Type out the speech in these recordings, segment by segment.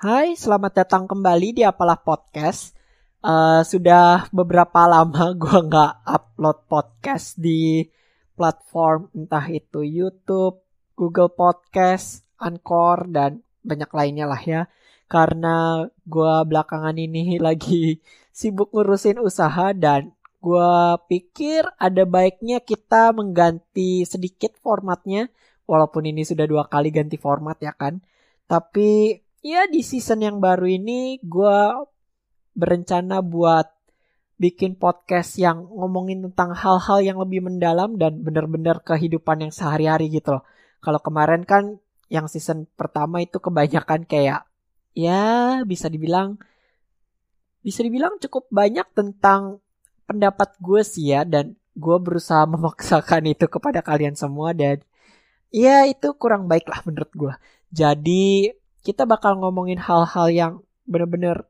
Hai, selamat datang kembali di Apalah Podcast. Uh, sudah beberapa lama gue nggak upload podcast di platform entah itu YouTube, Google Podcast, Anchor dan banyak lainnya lah ya. Karena gue belakangan ini lagi sibuk ngurusin usaha dan gue pikir ada baiknya kita mengganti sedikit formatnya. Walaupun ini sudah dua kali ganti format ya kan. Tapi ya di season yang baru ini gue berencana buat bikin podcast yang ngomongin tentang hal-hal yang lebih mendalam dan bener-bener kehidupan yang sehari-hari gitu loh. Kalau kemarin kan yang season pertama itu kebanyakan kayak ya bisa dibilang bisa dibilang cukup banyak tentang pendapat gue sih ya dan gue berusaha memaksakan itu kepada kalian semua dan ya itu kurang baik lah menurut gue. Jadi kita bakal ngomongin hal-hal yang bener-bener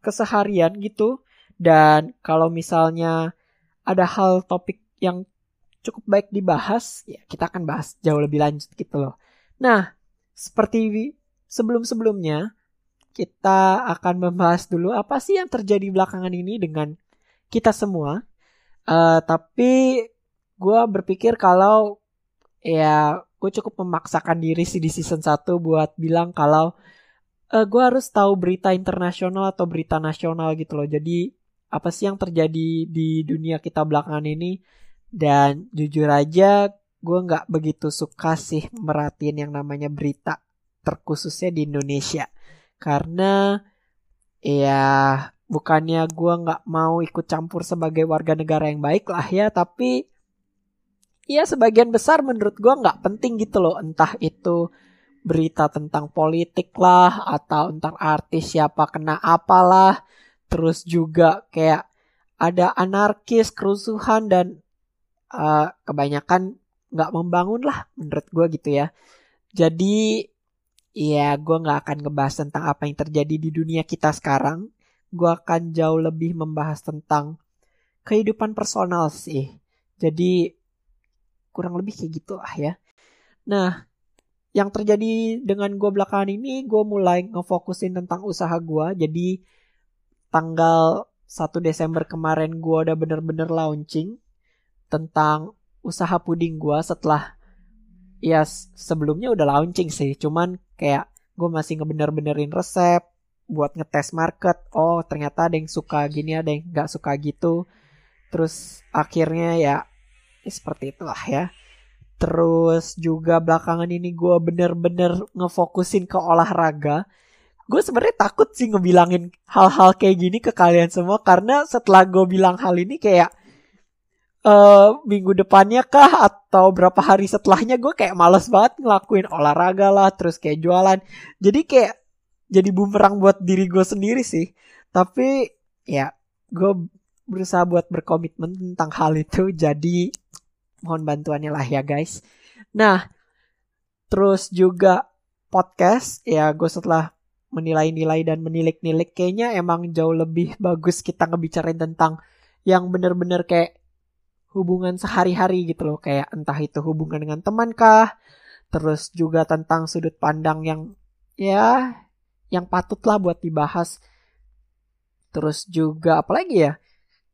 keseharian gitu. Dan kalau misalnya ada hal topik yang cukup baik dibahas, ya kita akan bahas jauh lebih lanjut gitu loh. Nah, seperti sebelum-sebelumnya, kita akan membahas dulu apa sih yang terjadi belakangan ini dengan kita semua. Uh, tapi gue berpikir kalau ya gue cukup memaksakan diri sih di season 1 buat bilang kalau uh, eh, gue harus tahu berita internasional atau berita nasional gitu loh. Jadi apa sih yang terjadi di dunia kita belakangan ini? Dan jujur aja gue nggak begitu suka sih merhatiin yang namanya berita terkhususnya di Indonesia karena ya bukannya gue nggak mau ikut campur sebagai warga negara yang baik lah ya tapi ya sebagian besar menurut gue nggak penting gitu loh. Entah itu berita tentang politik lah atau tentang artis siapa kena apalah. Terus juga kayak ada anarkis kerusuhan dan uh, kebanyakan nggak membangun lah menurut gue gitu ya. Jadi ya gue nggak akan ngebahas tentang apa yang terjadi di dunia kita sekarang. Gue akan jauh lebih membahas tentang kehidupan personal sih. Jadi kurang lebih kayak gitu lah ya. Nah yang terjadi dengan gue belakangan ini gue mulai ngefokusin tentang usaha gue jadi tanggal 1 Desember kemarin gue udah bener-bener launching tentang usaha puding gue setelah ya sebelumnya udah launching sih. Cuman kayak gue masih ngebener-benerin resep buat ngetes market. Oh ternyata ada yang suka gini ada yang nggak suka gitu. Terus akhirnya ya, ya seperti itulah ya Terus juga belakangan ini gue bener-bener ngefokusin ke olahraga. Gue sebenarnya takut sih ngebilangin hal-hal kayak gini ke kalian semua karena setelah gue bilang hal ini kayak uh, minggu depannya kah atau berapa hari setelahnya gue kayak males banget ngelakuin olahraga lah terus kayak jualan. Jadi kayak jadi bumerang buat diri gue sendiri sih. Tapi ya gue berusaha buat berkomitmen tentang hal itu jadi mohon bantuannya lah ya guys. Nah, terus juga podcast. Ya gue setelah menilai-nilai dan menilik-nilik kayaknya emang jauh lebih bagus kita ngebicarain tentang yang bener-bener kayak hubungan sehari-hari gitu loh. Kayak entah itu hubungan dengan teman kah terus juga tentang sudut pandang yang ya yang patut lah buat dibahas. Terus juga apalagi ya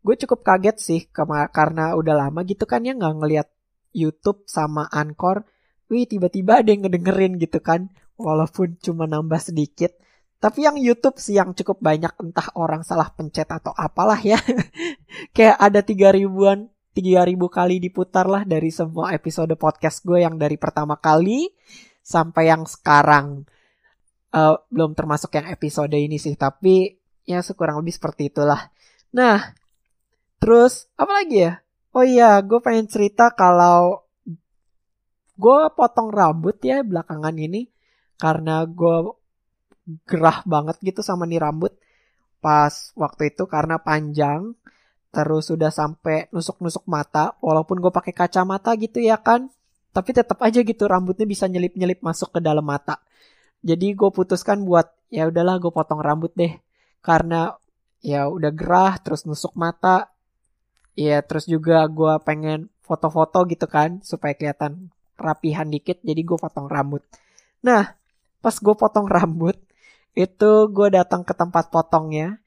gue cukup kaget sih karena udah lama gitu kan ya nggak ngeliat YouTube sama Anchor. Wih tiba-tiba ada yang ngedengerin gitu kan. Walaupun cuma nambah sedikit. Tapi yang YouTube sih yang cukup banyak entah orang salah pencet atau apalah ya. Kayak ada tiga ribuan, tiga ribu kali diputar lah dari semua episode podcast gue yang dari pertama kali sampai yang sekarang. Uh, belum termasuk yang episode ini sih, tapi ya sekurang lebih seperti itulah. Nah, Terus apa lagi ya? Oh iya, gue pengen cerita kalau gue potong rambut ya belakangan ini karena gue gerah banget gitu sama nih rambut pas waktu itu karena panjang terus sudah sampai nusuk-nusuk mata walaupun gue pakai kacamata gitu ya kan tapi tetap aja gitu rambutnya bisa nyelip-nyelip masuk ke dalam mata jadi gue putuskan buat ya udahlah gue potong rambut deh karena ya udah gerah terus nusuk mata Iya, terus juga gue pengen foto-foto gitu kan, supaya kelihatan rapihan dikit, jadi gue potong rambut. Nah, pas gue potong rambut, itu gue datang ke tempat potongnya.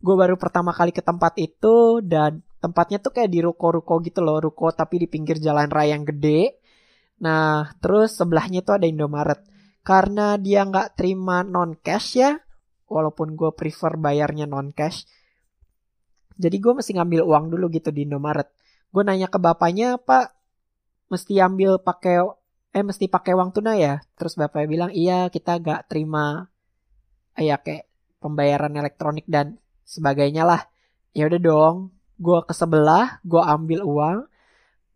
Gue baru pertama kali ke tempat itu dan tempatnya tuh kayak di ruko-ruko gitu loh ruko tapi di pinggir jalan raya yang gede. Nah terus sebelahnya tuh ada Indomaret. Karena dia nggak terima non cash ya walaupun gue prefer bayarnya non cash jadi gue mesti ngambil uang dulu gitu di Indomaret. Gue nanya ke bapaknya pak mesti ambil pakai eh mesti pakai uang tunai ya? Terus bapaknya bilang iya kita gak terima eh, ya kayak pembayaran elektronik dan sebagainya lah. Ya udah dong gue ke sebelah gue ambil uang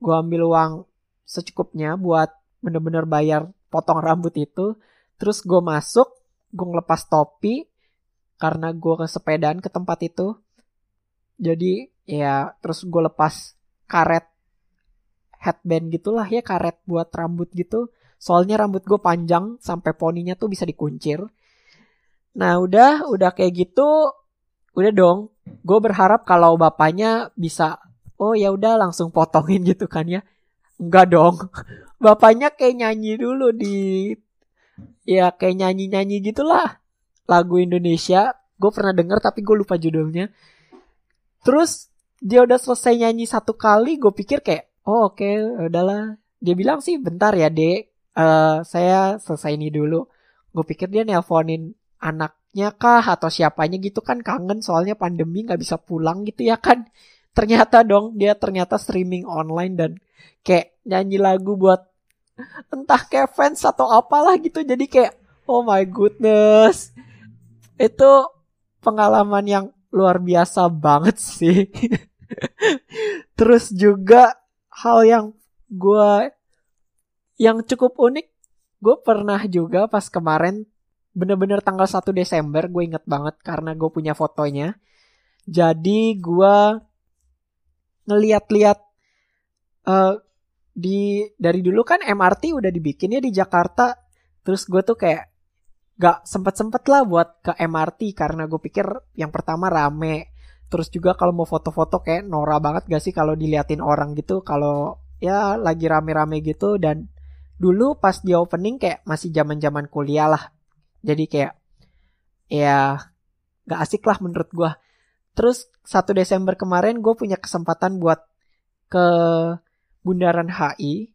gue ambil uang secukupnya buat bener-bener bayar potong rambut itu. Terus gue masuk gue ngelepas topi karena gue ke sepedaan ke tempat itu jadi ya terus gue lepas karet headband gitulah ya karet buat rambut gitu. Soalnya rambut gue panjang sampai poninya tuh bisa dikuncir. Nah udah udah kayak gitu udah dong. Gue berharap kalau bapaknya bisa oh ya udah langsung potongin gitu kan ya. Enggak dong. Bapaknya kayak nyanyi dulu di ya kayak nyanyi nyanyi gitulah. Lagu Indonesia. Gue pernah denger tapi gue lupa judulnya terus dia udah selesai nyanyi satu kali gue pikir kayak oh oke okay, udahlah. Dia bilang sih bentar ya dek. Uh, saya selesai ini dulu. Gue pikir dia nelponin anak nya kah atau siapanya gitu kan kangen soalnya pandemi nggak bisa pulang gitu ya kan. Ternyata dong dia ternyata streaming online dan kayak nyanyi lagu buat entah kayak fans atau apalah gitu. Jadi kayak oh my goodness. Itu pengalaman yang luar biasa banget sih terus juga hal yang gue yang cukup unik gue pernah juga pas kemarin bener-bener tanggal 1 Desember gue inget banget karena gue punya fotonya. Jadi gue ngeliat-liat uh, di dari dulu kan MRT udah dibikin ya di Jakarta. Terus gue tuh kayak gak sempet-sempet lah buat ke MRT karena gue pikir yang pertama rame. Terus juga kalau mau foto-foto kayak Nora banget gak sih kalau diliatin orang gitu kalau ya lagi rame-rame gitu dan dulu pas di opening kayak masih zaman-zaman kuliah lah jadi kayak ya gak asik lah menurut gue. Terus 1 Desember kemarin gue punya kesempatan buat ke Bundaran HI.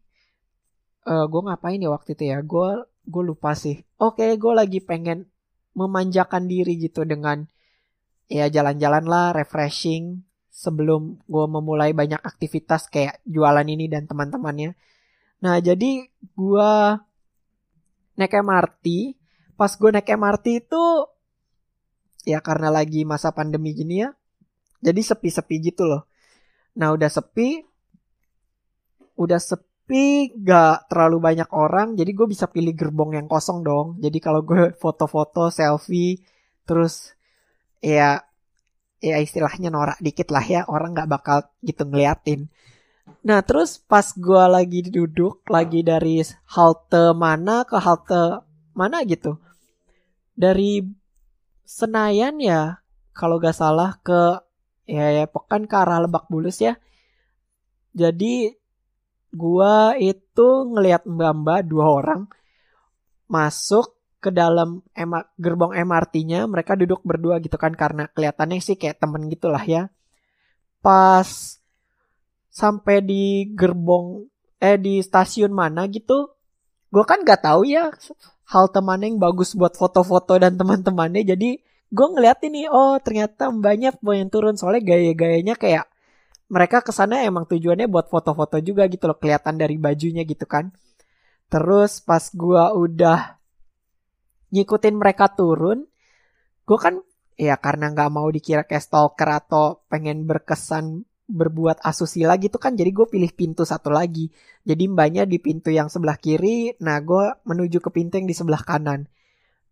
Uh, eh, gue ngapain ya waktu itu ya? Gue gue lupa sih. Oke, okay, gue lagi pengen memanjakan diri gitu dengan ya jalan-jalan lah, refreshing sebelum gue memulai banyak aktivitas kayak jualan ini dan teman-temannya. Nah, jadi gue naik MRT pas gue naik MRT itu ya karena lagi masa pandemi gini ya jadi sepi-sepi gitu loh nah udah sepi udah sepi gak terlalu banyak orang jadi gue bisa pilih gerbong yang kosong dong. Jadi kalau gue foto-foto selfie terus ya ya istilahnya norak dikit lah ya orang gak bakal gitu ngeliatin. Nah terus pas gue lagi duduk lagi dari halte mana ke halte mana gitu. Dari Senayan ya kalau gak salah ke ya, ya pekan ke arah Lebak Bulus ya. Jadi gua itu ngelihat mbak-mbak dua orang masuk ke dalam gerbong MRT-nya mereka duduk berdua gitu kan karena kelihatannya sih kayak temen gitulah ya. Pas sampai di gerbong eh di stasiun mana gitu gue kan gak tahu ya hal temannya yang bagus buat foto-foto dan teman-temannya. Jadi gue ngeliat ini oh ternyata banyak yang turun. Soalnya gaya-gayanya kayak mereka ke sana emang tujuannya buat foto-foto juga gitu loh kelihatan dari bajunya gitu kan. Terus pas gue udah ngikutin mereka turun gue kan ya karena nggak mau dikira kayak stalker atau pengen berkesan berbuat asusila gitu kan jadi gue pilih pintu satu lagi. Jadi mbaknya di pintu yang sebelah kiri nah gue menuju ke pintu yang di sebelah kanan.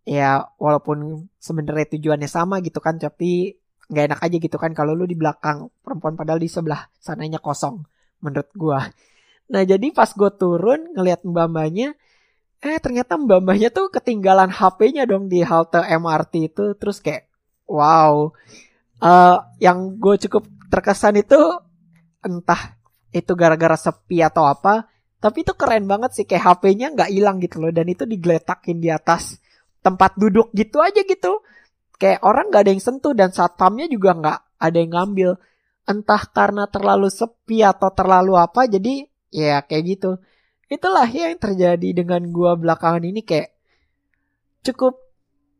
Ya walaupun sebenarnya tujuannya sama gitu kan tapi nggak enak aja gitu kan kalau lu di belakang perempuan padahal di sebelah sananya kosong menurut gue nah jadi pas gue turun ngelihat mbak-mbaknya eh ternyata mbak-mbaknya tuh ketinggalan HP-nya dong di halte MRT itu. Terus kayak wow. Uh, yang gue cukup terkesan itu entah itu gara-gara sepi atau apa tapi itu keren banget sih. Kayak HP-nya nggak hilang gitu loh. Dan itu digeletakin di atas tempat duduk gitu aja gitu kayak orang nggak ada yang sentuh dan satpamnya juga nggak ada yang ngambil. Entah karena terlalu sepi atau terlalu apa jadi ya kayak gitu. Itulah yang terjadi dengan gua belakangan ini kayak cukup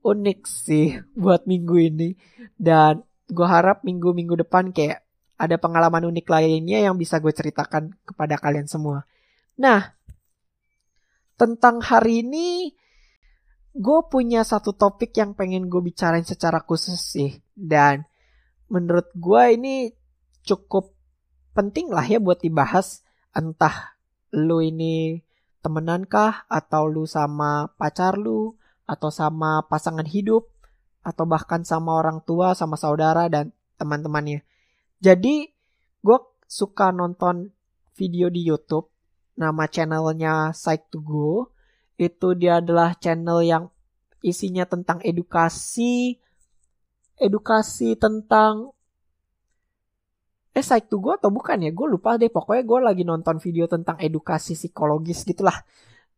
unik sih buat minggu ini. Dan gua harap minggu-minggu depan kayak ada pengalaman unik lainnya yang bisa gue ceritakan kepada kalian semua. Nah, tentang hari ini gue punya satu topik yang pengen gue bicarain secara khusus sih. Dan menurut gue ini cukup penting lah ya buat dibahas. Entah lu ini temenan kah? Atau lu sama pacar lu? Atau sama pasangan hidup? Atau bahkan sama orang tua sama saudara dan teman-temannya. Jadi gue suka nonton video di YouTube. Nama channelnya Side to Go itu dia adalah channel yang isinya tentang edukasi edukasi tentang eh side to gue atau bukan ya? Gue lupa deh. Pokoknya gue lagi nonton video tentang edukasi psikologis gitulah.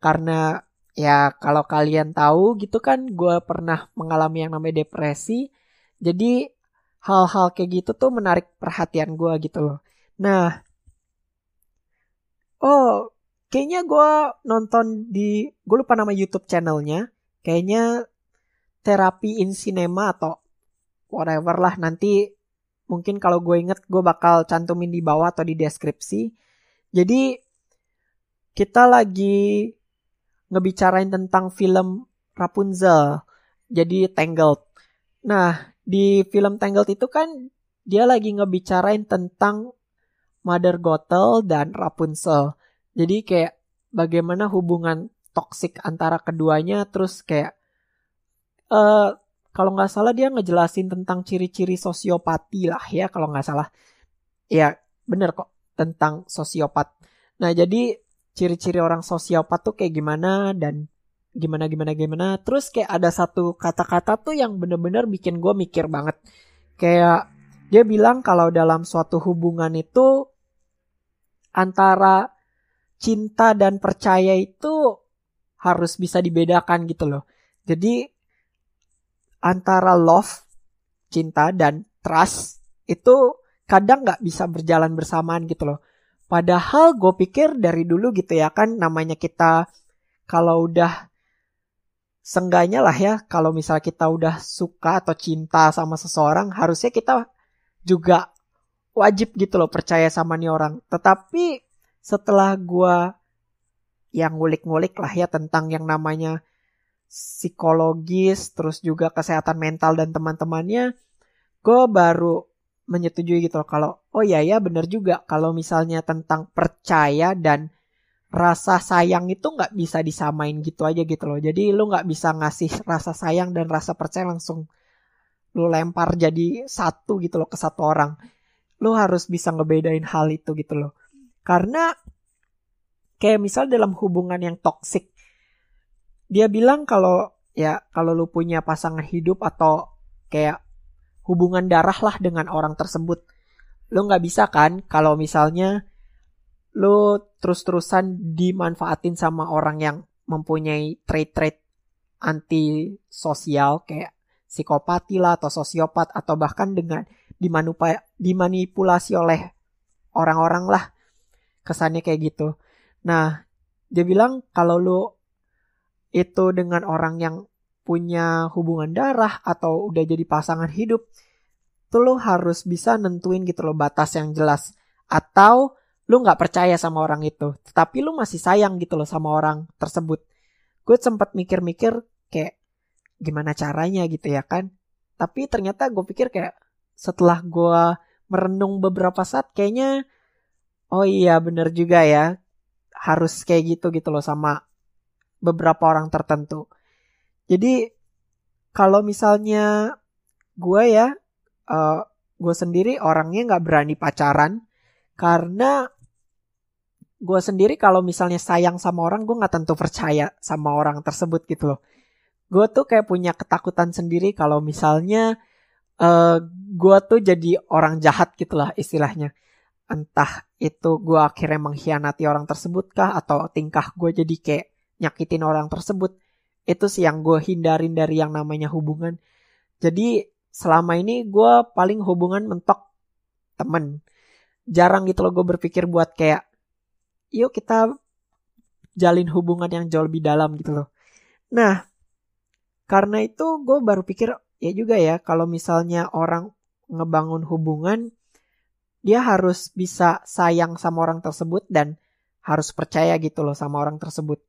Karena ya kalau kalian tahu gitu kan gue pernah mengalami yang namanya depresi. Jadi hal-hal kayak gitu tuh menarik perhatian gue gitu loh. Nah oh kayaknya gue nonton di gue lupa nama YouTube channelnya kayaknya terapi in cinema atau whatever lah nanti Mungkin kalau gue inget gue bakal cantumin di bawah atau di deskripsi. Jadi kita lagi ngebicarain tentang film Rapunzel. Jadi Tangled. Nah, di film Tangled itu kan dia lagi ngebicarain tentang Mother Gothel dan Rapunzel. Jadi kayak bagaimana hubungan toksik antara keduanya terus kayak uh, kalau nggak salah dia ngejelasin tentang ciri-ciri sosiopati lah ya kalau nggak salah. Ya bener kok tentang sosiopat. Nah jadi ciri-ciri orang sosiopat tuh kayak gimana dan gimana gimana gimana. Terus kayak ada satu kata-kata tuh yang bener-bener bikin gue mikir banget. Kayak dia bilang kalau dalam suatu hubungan itu antara cinta dan percaya itu harus bisa dibedakan gitu loh. Jadi antara love, cinta, dan trust itu kadang nggak bisa berjalan bersamaan gitu loh. Padahal gue pikir dari dulu gitu ya kan namanya kita kalau udah sengganya lah ya kalau misal kita udah suka atau cinta sama seseorang harusnya kita juga wajib gitu loh percaya sama nih orang. Tetapi setelah gue yang ngulik-ngulik lah ya tentang yang namanya psikologis, terus juga kesehatan mental dan teman-temannya, gue baru menyetujui gitu loh kalau oh ya ya bener juga kalau misalnya tentang percaya dan rasa sayang itu nggak bisa disamain gitu aja gitu loh. Jadi lu nggak bisa ngasih rasa sayang dan rasa percaya langsung lu lempar jadi satu gitu loh ke satu orang. Lu harus bisa ngebedain hal itu gitu loh. Karena kayak misal dalam hubungan yang toksik dia bilang kalau ya kalau lu punya pasangan hidup atau kayak hubungan darah lah dengan orang tersebut lu nggak bisa kan kalau misalnya lu terus-terusan dimanfaatin sama orang yang mempunyai trait-trait anti sosial kayak psikopati lah atau sosiopat atau bahkan dengan dimanipulasi oleh orang-orang lah kesannya kayak gitu. Nah, dia bilang kalau lu itu dengan orang yang punya hubungan darah atau udah jadi pasangan hidup, tuh lo harus bisa nentuin gitu loh batas yang jelas. Atau lo nggak percaya sama orang itu, tapi lo masih sayang gitu loh sama orang tersebut. Gue sempat mikir-mikir kayak gimana caranya gitu ya kan. Tapi ternyata gue pikir kayak setelah gue merenung beberapa saat kayaknya oh iya bener juga ya harus kayak gitu gitu loh sama beberapa orang tertentu. Jadi kalau misalnya gue ya, uh, gue sendiri orangnya nggak berani pacaran karena gue sendiri kalau misalnya sayang sama orang gue nggak tentu percaya sama orang tersebut gitu loh. Gue tuh kayak punya ketakutan sendiri kalau misalnya uh, gue tuh jadi orang jahat gitulah istilahnya. Entah itu gue akhirnya mengkhianati orang tersebut kah atau tingkah gue jadi kayak nyakitin orang tersebut itu sih yang gue hindarin dari yang namanya hubungan. Jadi selama ini gue paling hubungan mentok temen. Jarang gitu loh gue berpikir buat kayak yuk kita jalin hubungan yang jauh lebih dalam gitu loh. Nah karena itu gue baru pikir ya juga ya kalau misalnya orang ngebangun hubungan dia harus bisa sayang sama orang tersebut dan harus percaya gitu loh sama orang tersebut.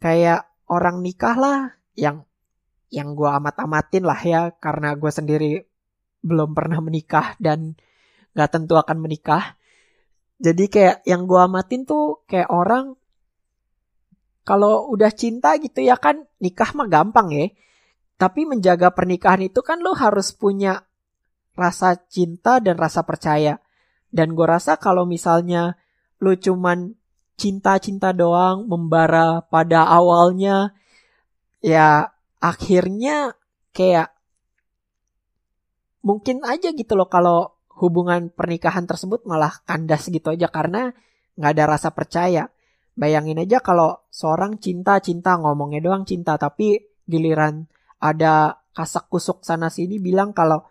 Kayak orang nikah lah yang yang gue amat-amatin lah ya karena gue sendiri belum pernah menikah dan gak tentu akan menikah. Jadi kayak yang gue amatin tuh kayak orang kalau udah cinta gitu ya kan nikah mah gampang ya. Tapi menjaga pernikahan itu kan lo harus punya rasa cinta dan rasa percaya. Dan gue rasa kalau misalnya lu cuman cinta-cinta doang membara pada awalnya ya akhirnya kayak mungkin aja gitu loh kalau hubungan pernikahan tersebut malah kandas gitu aja karena nggak ada rasa percaya. Bayangin aja kalau seorang cinta-cinta ngomongnya doang cinta tapi giliran ada kasak kusuk sana sini bilang kalau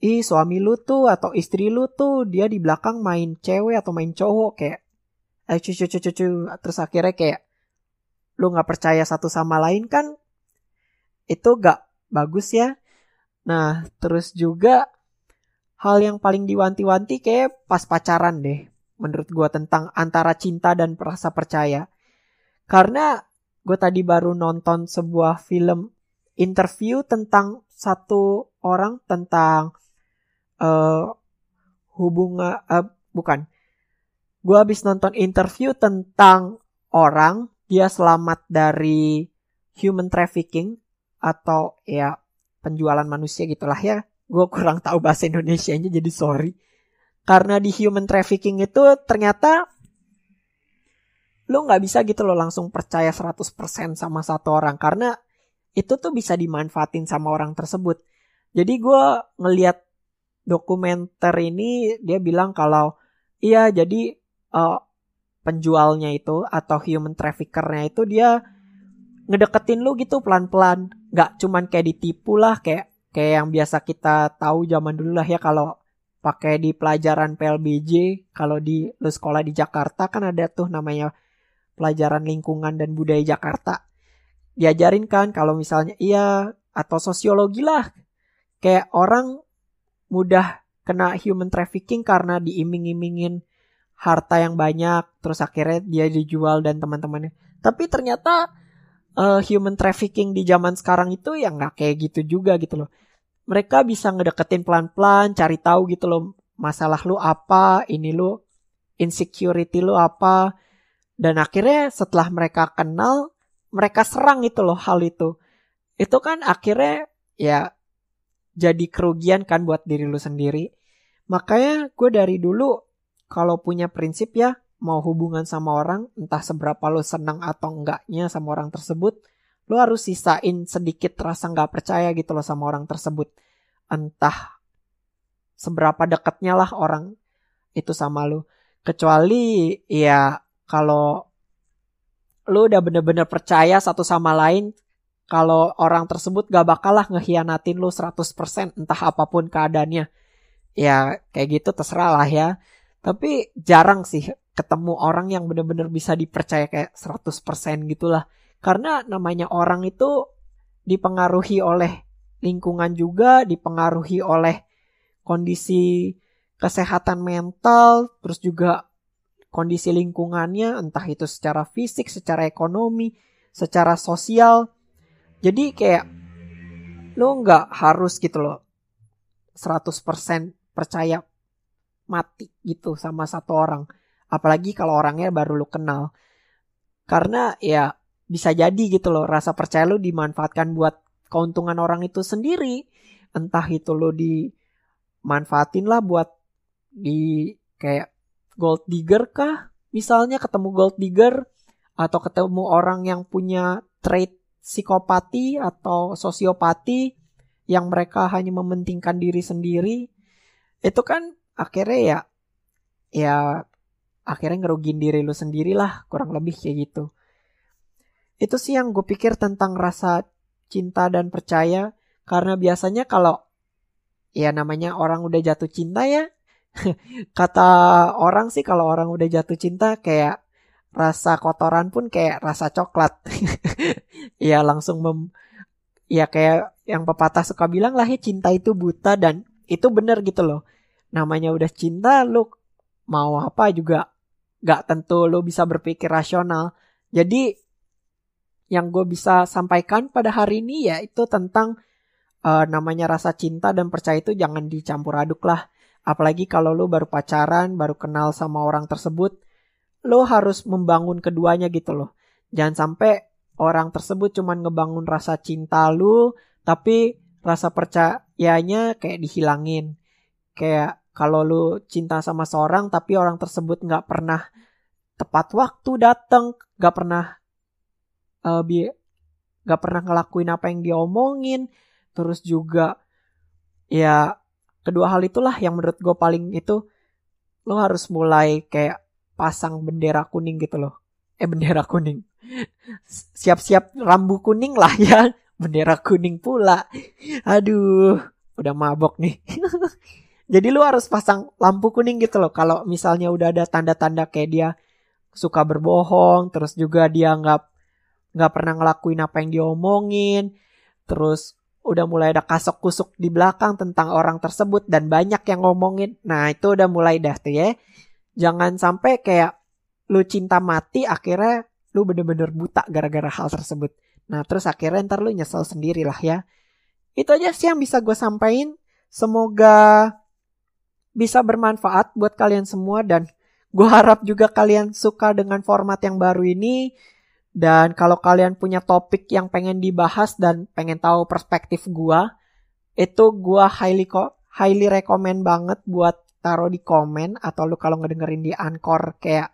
ih suami lu tuh atau istri lu tuh dia di belakang main cewek atau main cowok kayak eh cucu cucu cucu terus akhirnya kayak lu nggak percaya satu sama lain kan? Itu gak bagus ya. Nah terus juga hal yang paling diwanti-wanti kayak pas pacaran deh menurut gue tentang antara cinta dan rasa percaya. Karena gue tadi baru nonton sebuah film interview tentang satu orang tentang uh, hubungan uh, bukan gue habis nonton interview tentang orang dia selamat dari human trafficking atau ya penjualan manusia gitulah ya. Gue kurang tahu bahasa Indonesia-nya jadi sorry. Karena di human trafficking itu ternyata lo nggak bisa gitu lo langsung percaya 100% sama satu orang karena itu tuh bisa dimanfaatin sama orang tersebut. Jadi gue ngeliat dokumenter ini dia bilang kalau iya jadi uh, penjualnya itu atau human traffickernya itu dia ngedeketin lu gitu pelan-pelan. Nggak cuman kayak ditipu lah kayak kayak yang biasa kita tahu zaman dulu lah ya kalau pakai di pelajaran PLBJ kalau di lu sekolah di Jakarta kan ada tuh namanya pelajaran lingkungan dan budaya Jakarta. Diajarin kan kalau misalnya iya atau sosiologi lah. Kayak orang mudah kena human trafficking karena diiming-imingin harta yang banyak terus akhirnya dia dijual dan teman-temannya. Tapi ternyata uh, human trafficking di zaman sekarang itu ya nggak kayak gitu juga gitu loh. Mereka bisa ngedeketin pelan-pelan cari tahu gitu loh masalah lu apa ini lu insecurity lu apa. Dan akhirnya setelah mereka kenal mereka serang itu loh hal itu. Itu kan akhirnya ya jadi kerugian kan buat diri lu sendiri. Makanya gue dari dulu kalau punya prinsip ya mau hubungan sama orang entah seberapa lo senang atau enggaknya sama orang tersebut lo harus sisain sedikit rasa nggak percaya gitu loh sama orang tersebut. Entah seberapa dekatnya lah orang itu sama lo kecuali ya kalau lo udah bener-bener percaya satu sama lain kalau orang tersebut gak bakal lah ngehianatin lo 100% entah apa pun keadaannya ya kayak gitu terserah lah ya tapi jarang sih ketemu orang yang bener-bener bisa dipercaya kayak 100% gitulah. Karena namanya orang itu dipengaruhi oleh lingkungan juga, dipengaruhi oleh kondisi kesehatan mental, terus juga kondisi lingkungannya, entah itu secara fisik, secara ekonomi, secara sosial. Jadi kayak lo nggak harus gitu loh 100% percaya mati gitu sama satu orang. Apalagi kalau orangnya baru lu kenal. Karena ya bisa jadi gitu loh rasa percaya lu dimanfaatkan buat keuntungan orang itu sendiri. Entah itu lo dimanfaatin lah buat di kayak gold digger kah? Misalnya ketemu gold digger atau ketemu orang yang punya trait psikopati atau sosiopati yang mereka hanya mementingkan diri sendiri. Itu kan akhirnya ya ya akhirnya ngerugin diri lu sendiri lah kurang lebih kayak gitu Itu sih yang gue pikir tentang rasa cinta dan percaya. Karena biasanya kalau ya namanya orang udah jatuh cinta ya. Kata orang sih kalau orang udah jatuh cinta kayak rasa kotoran pun kayak rasa coklat. ya langsung mem ya kayak yang pepatah suka bilang lah ya cinta itu buta dan itu bener gitu loh. Namanya udah cinta lu mau apa juga gak tentu lu bisa berpikir rasional. Jadi yang gue bisa sampaikan pada hari ini ya itu tentang uh, namanya rasa cinta dan percaya itu jangan dicampur aduk lah. Apalagi kalau lu baru pacaran, baru kenal sama orang tersebut, lo harus membangun keduanya gitu loh. Jangan sampai orang tersebut cuma ngebangun rasa cinta lu, tapi rasa percayanya kayak dihilangin. Kayak kalau lu cinta sama seorang tapi orang tersebut nggak pernah tepat waktu datang, nggak pernah uh, nggak pernah ngelakuin apa yang diomongin, terus juga ya kedua hal itulah yang menurut gue paling itu lo harus mulai kayak pasang bendera kuning gitu loh. Eh bendera kuning. Siap-siap rambu kuning lah ya. Bendera kuning pula. Aduh, udah mabok nih. Jadi lu harus pasang lampu kuning gitu loh. Kalau misalnya udah ada tanda-tanda kayak dia suka berbohong, terus juga dia nggak nggak pernah ngelakuin apa yang diomongin, terus udah mulai ada kasok kusuk di belakang tentang orang tersebut dan banyak yang ngomongin. Nah itu udah mulai dah tuh ya. Jangan sampai kayak lu cinta mati akhirnya lu bener-bener buta gara-gara hal tersebut. Nah terus akhirnya ntar lu nyesel sendiri lah ya. Itu aja sih yang bisa gue sampaikan. Semoga bisa bermanfaat buat kalian semua dan gue harap juga kalian suka dengan format yang baru ini. Dan kalau kalian punya topik yang pengen dibahas dan pengen tahu perspektif gue, itu gue highly highly recommend banget buat taruh di komen atau lu kalau ngedengerin di Anchor kayak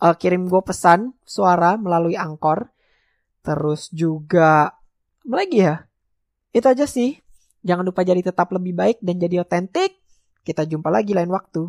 uh, kirim gue pesan suara melalui Anchor. Terus juga lagi ya? Itu aja sih. Jangan lupa jadi tetap lebih baik dan jadi otentik. Kita jumpa lagi lain waktu.